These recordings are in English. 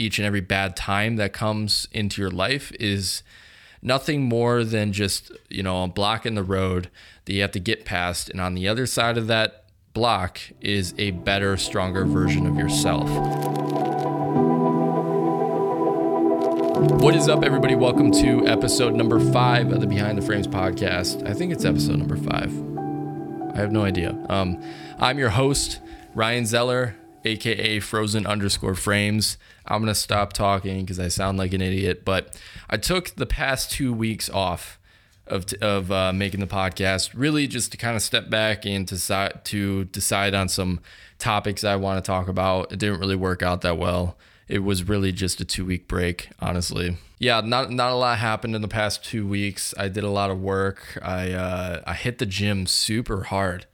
each and every bad time that comes into your life is nothing more than just, you know, a block in the road that you have to get past. And on the other side of that block is a better, stronger version of yourself. What is up, everybody? Welcome to episode number five of the Behind the Frames podcast. I think it's episode number five. I have no idea. Um, I'm your host, Ryan Zeller, aka Frozen underscore Frames. I'm gonna stop talking because I sound like an idiot. But I took the past two weeks off of of uh, making the podcast, really just to kind of step back and to decide to decide on some topics I want to talk about. It didn't really work out that well. It was really just a two week break, honestly. Yeah, not not a lot happened in the past two weeks. I did a lot of work. I uh, I hit the gym super hard,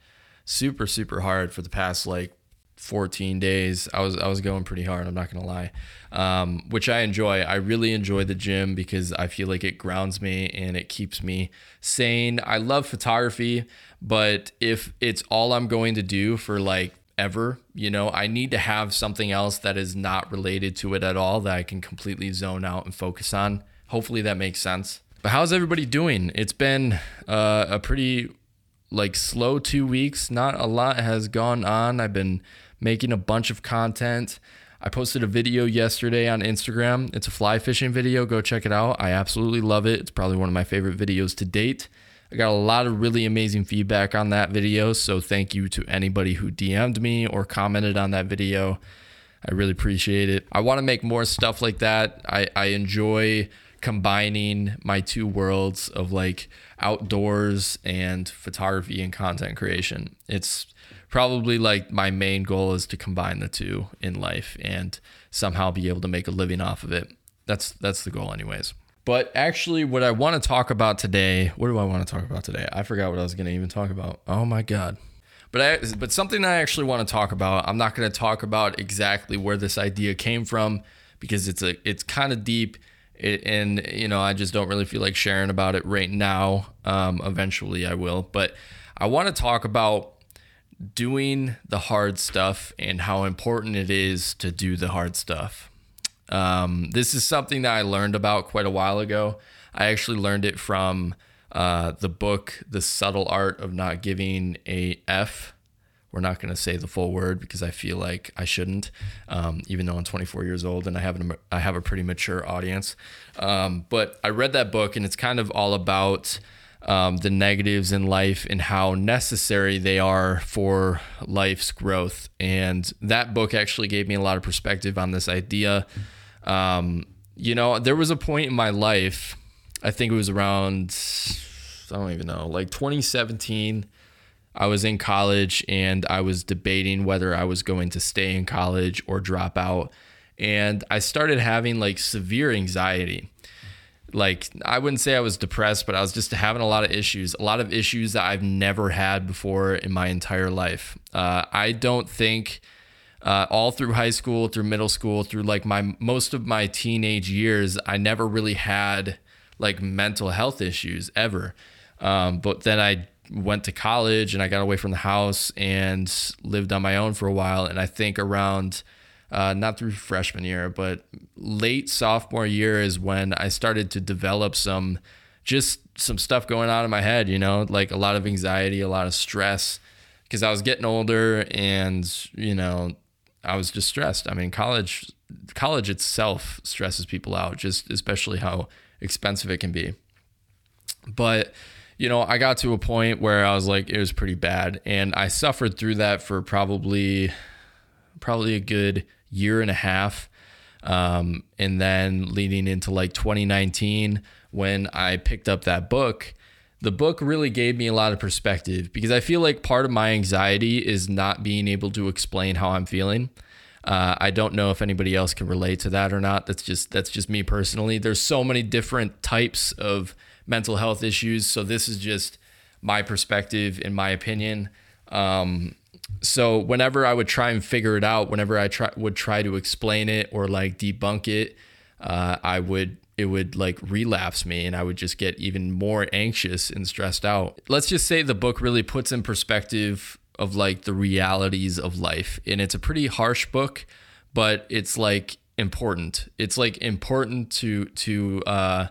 super super hard for the past like 14 days. I was I was going pretty hard. I'm not gonna lie, um, which I enjoy. I really enjoy the gym because I feel like it grounds me and it keeps me sane. I love photography, but if it's all I'm going to do for like ever, you know, I need to have something else that is not related to it at all that I can completely zone out and focus on. Hopefully that makes sense. But how's everybody doing? It's been uh, a pretty like slow two weeks. Not a lot has gone on. I've been making a bunch of content. I posted a video yesterday on Instagram. It's a fly fishing video. Go check it out. I absolutely love it. It's probably one of my favorite videos to date. I got a lot of really amazing feedback on that video. So thank you to anybody who DM'd me or commented on that video. I really appreciate it. I want to make more stuff like that. I, I enjoy combining my two worlds of like outdoors and photography and content creation. It's probably like my main goal is to combine the two in life and somehow be able to make a living off of it. That's that's the goal anyways. But actually what I want to talk about today, what do I want to talk about today? I forgot what I was going to even talk about. Oh my god. But I but something I actually want to talk about. I'm not going to talk about exactly where this idea came from because it's a it's kind of deep it, and you know I just don't really feel like sharing about it right now. Um, eventually I will, but I want to talk about doing the hard stuff and how important it is to do the hard stuff. Um, this is something that I learned about quite a while ago. I actually learned it from uh, the book, The Subtle Art of Not Giving a F. We're not going to say the full word because I feel like I shouldn't, um, even though I'm 24 years old and I have, an, I have a pretty mature audience. Um, but I read that book and it's kind of all about um, the negatives in life and how necessary they are for life's growth. And that book actually gave me a lot of perspective on this idea. Um, you know, there was a point in my life, I think it was around, I don't even know, like 2017. I was in college and I was debating whether I was going to stay in college or drop out. And I started having like severe anxiety like I wouldn't say I was depressed, but I was just having a lot of issues, a lot of issues that I've never had before in my entire life. Uh, I don't think uh, all through high school, through middle school, through like my most of my teenage years, I never really had like mental health issues ever. Um, but then I went to college and I got away from the house and lived on my own for a while. And I think around uh, not through freshman year, but late sophomore year is when I started to develop some just some stuff going on in my head, you know, like a lot of anxiety, a lot of stress because I was getting older and, you know, I was just stressed. I mean, college college itself stresses people out, just especially how expensive it can be. But you know, I got to a point where I was like, it was pretty bad, and I suffered through that for probably, probably a good year and a half. Um, and then leading into like 2019, when I picked up that book, the book really gave me a lot of perspective because I feel like part of my anxiety is not being able to explain how I'm feeling. Uh, I don't know if anybody else can relate to that or not. That's just that's just me personally. There's so many different types of mental health issues, so this is just my perspective, in my opinion. Um, so whenever I would try and figure it out, whenever I try would try to explain it or like debunk it, uh, I would it would like relapse me and I would just get even more anxious and stressed out. Let's just say the book really puts in perspective of like the realities of life. And it's a pretty harsh book, but it's like important. It's like important to to uh,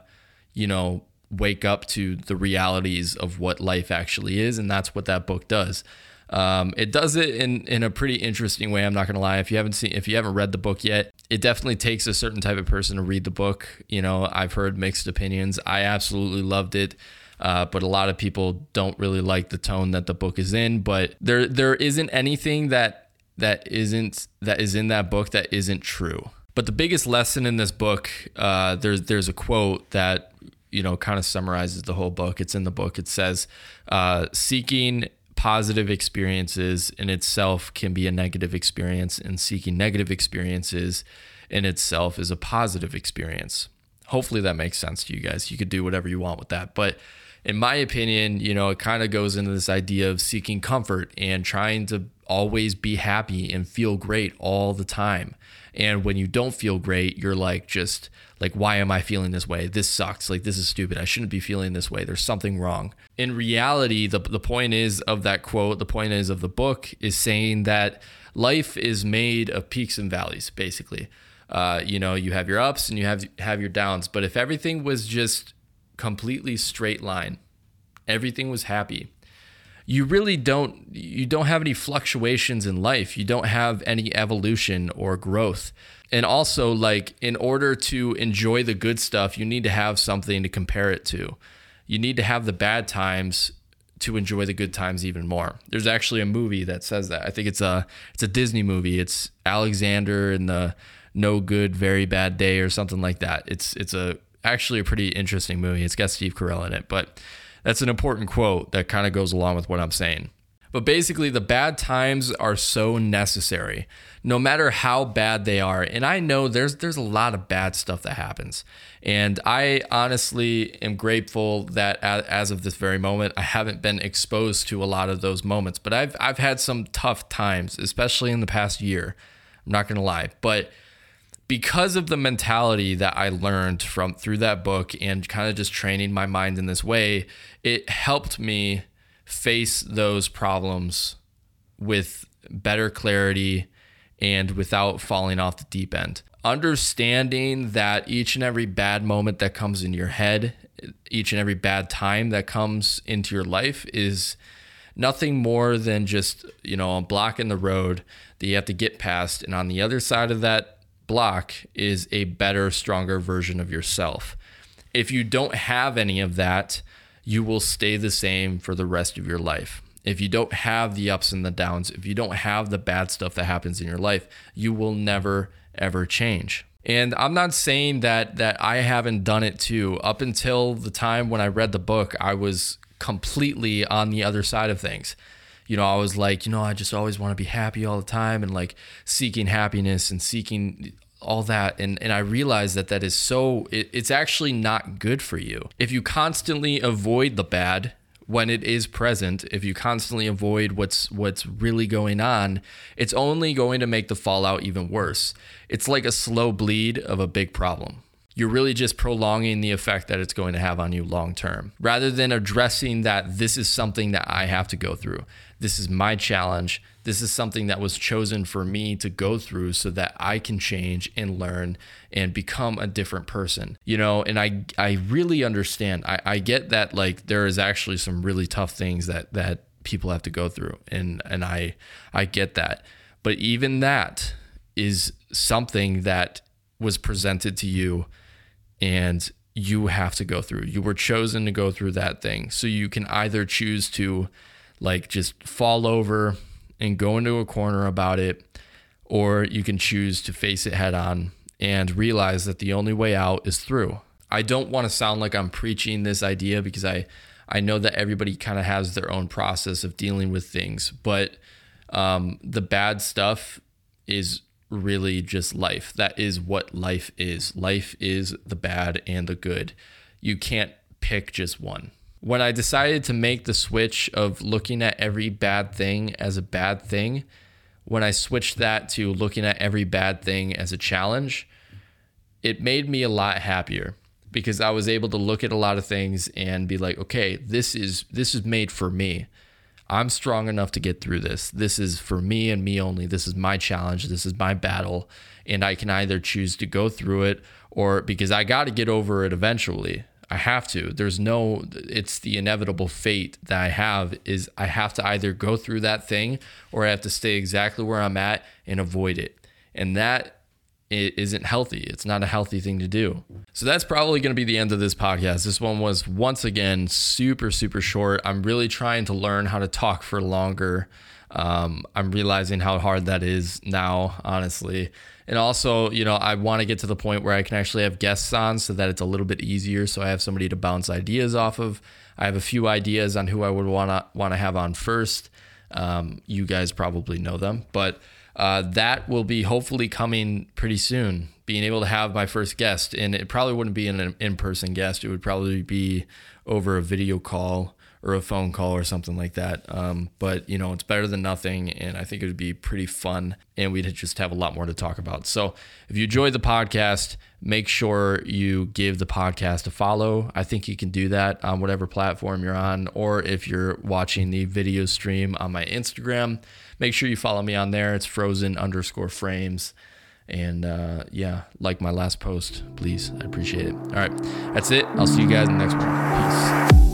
you know wake up to the realities of what life actually is, and that's what that book does. Um, it does it in in a pretty interesting way. I'm not gonna lie. If you haven't seen, if you haven't read the book yet, it definitely takes a certain type of person to read the book. You know, I've heard mixed opinions. I absolutely loved it. Uh, but a lot of people don't really like the tone that the book is in. But there there isn't anything that that isn't that is in that book that isn't true. But the biggest lesson in this book, uh, there's there's a quote that you know kind of summarizes the whole book. It's in the book. It says, uh, "Seeking positive experiences in itself can be a negative experience, and seeking negative experiences in itself is a positive experience." Hopefully that makes sense to you guys. You could do whatever you want with that, but in my opinion, you know, it kind of goes into this idea of seeking comfort and trying to always be happy and feel great all the time. And when you don't feel great, you're like, just like, why am I feeling this way? This sucks. Like, this is stupid. I shouldn't be feeling this way. There's something wrong. In reality, the, the point is of that quote, the point is of the book is saying that life is made of peaks and valleys, basically. Uh, you know, you have your ups and you have have your downs. But if everything was just completely straight line. Everything was happy. You really don't you don't have any fluctuations in life. You don't have any evolution or growth. And also like in order to enjoy the good stuff, you need to have something to compare it to. You need to have the bad times to enjoy the good times even more. There's actually a movie that says that. I think it's a it's a Disney movie. It's Alexander and the No Good Very Bad Day or something like that. It's it's a actually a pretty interesting movie. It's got Steve Carell in it, but that's an important quote that kind of goes along with what I'm saying. But basically, the bad times are so necessary, no matter how bad they are. And I know there's there's a lot of bad stuff that happens, and I honestly am grateful that as of this very moment, I haven't been exposed to a lot of those moments. But I've I've had some tough times, especially in the past year. I'm not gonna lie, but because of the mentality that I learned from through that book and kind of just training my mind in this way, it helped me face those problems with better clarity and without falling off the deep end. Understanding that each and every bad moment that comes in your head, each and every bad time that comes into your life is nothing more than just, you know, a block in the road that you have to get past. And on the other side of that block is a better, stronger version of yourself. If you don't have any of that, you will stay the same for the rest of your life. If you don't have the ups and the downs, if you don't have the bad stuff that happens in your life, you will never ever change. And I'm not saying that that I haven't done it too. Up until the time when I read the book, I was completely on the other side of things you know, I was like, you know, I just always want to be happy all the time and like seeking happiness and seeking all that and and I realized that that is so it, it's actually not good for you. If you constantly avoid the bad when it is present, if you constantly avoid what's what's really going on, it's only going to make the fallout even worse. It's like a slow bleed of a big problem you're really just prolonging the effect that it's going to have on you long term rather than addressing that this is something that I have to go through. This is my challenge. This is something that was chosen for me to go through so that I can change and learn and become a different person. You know, and I I really understand. I, I get that like there is actually some really tough things that that people have to go through. And and I I get that. But even that is something that was presented to you and you have to go through. You were chosen to go through that thing. So you can either choose to like just fall over and go into a corner about it, or you can choose to face it head on and realize that the only way out is through. I don't want to sound like I'm preaching this idea because I I know that everybody kind of has their own process of dealing with things, but um, the bad stuff is really just life. That is what life is. Life is the bad and the good. You can't pick just one. When I decided to make the switch of looking at every bad thing as a bad thing, when I switched that to looking at every bad thing as a challenge, it made me a lot happier because I was able to look at a lot of things and be like, okay, this is this is made for me. I'm strong enough to get through this. This is for me and me only. This is my challenge. This is my battle. And I can either choose to go through it or because I got to get over it eventually. I have to. There's no, it's the inevitable fate that I have is I have to either go through that thing or I have to stay exactly where I'm at and avoid it. And that it isn't healthy. It's not a healthy thing to do. So that's probably going to be the end of this podcast. This one was once again super, super short. I'm really trying to learn how to talk for longer. Um, I'm realizing how hard that is now, honestly. And also, you know, I want to get to the point where I can actually have guests on so that it's a little bit easier. So I have somebody to bounce ideas off of. I have a few ideas on who I would want to want to have on first. Um, you guys probably know them, but uh, that will be hopefully coming pretty soon. Being able to have my first guest, and it probably wouldn't be an in-person guest. It would probably be over a video call or a phone call or something like that. Um, but you know, it's better than nothing, and I think it would be pretty fun, and we'd just have a lot more to talk about. So, if you enjoyed the podcast, make sure you give the podcast a follow. I think you can do that on whatever platform you're on, or if you're watching the video stream on my Instagram, make sure you follow me on there. It's frozen underscore frames. And uh, yeah, like my last post, please. I appreciate it. All right, that's it. I'll see you guys in the next one. Peace.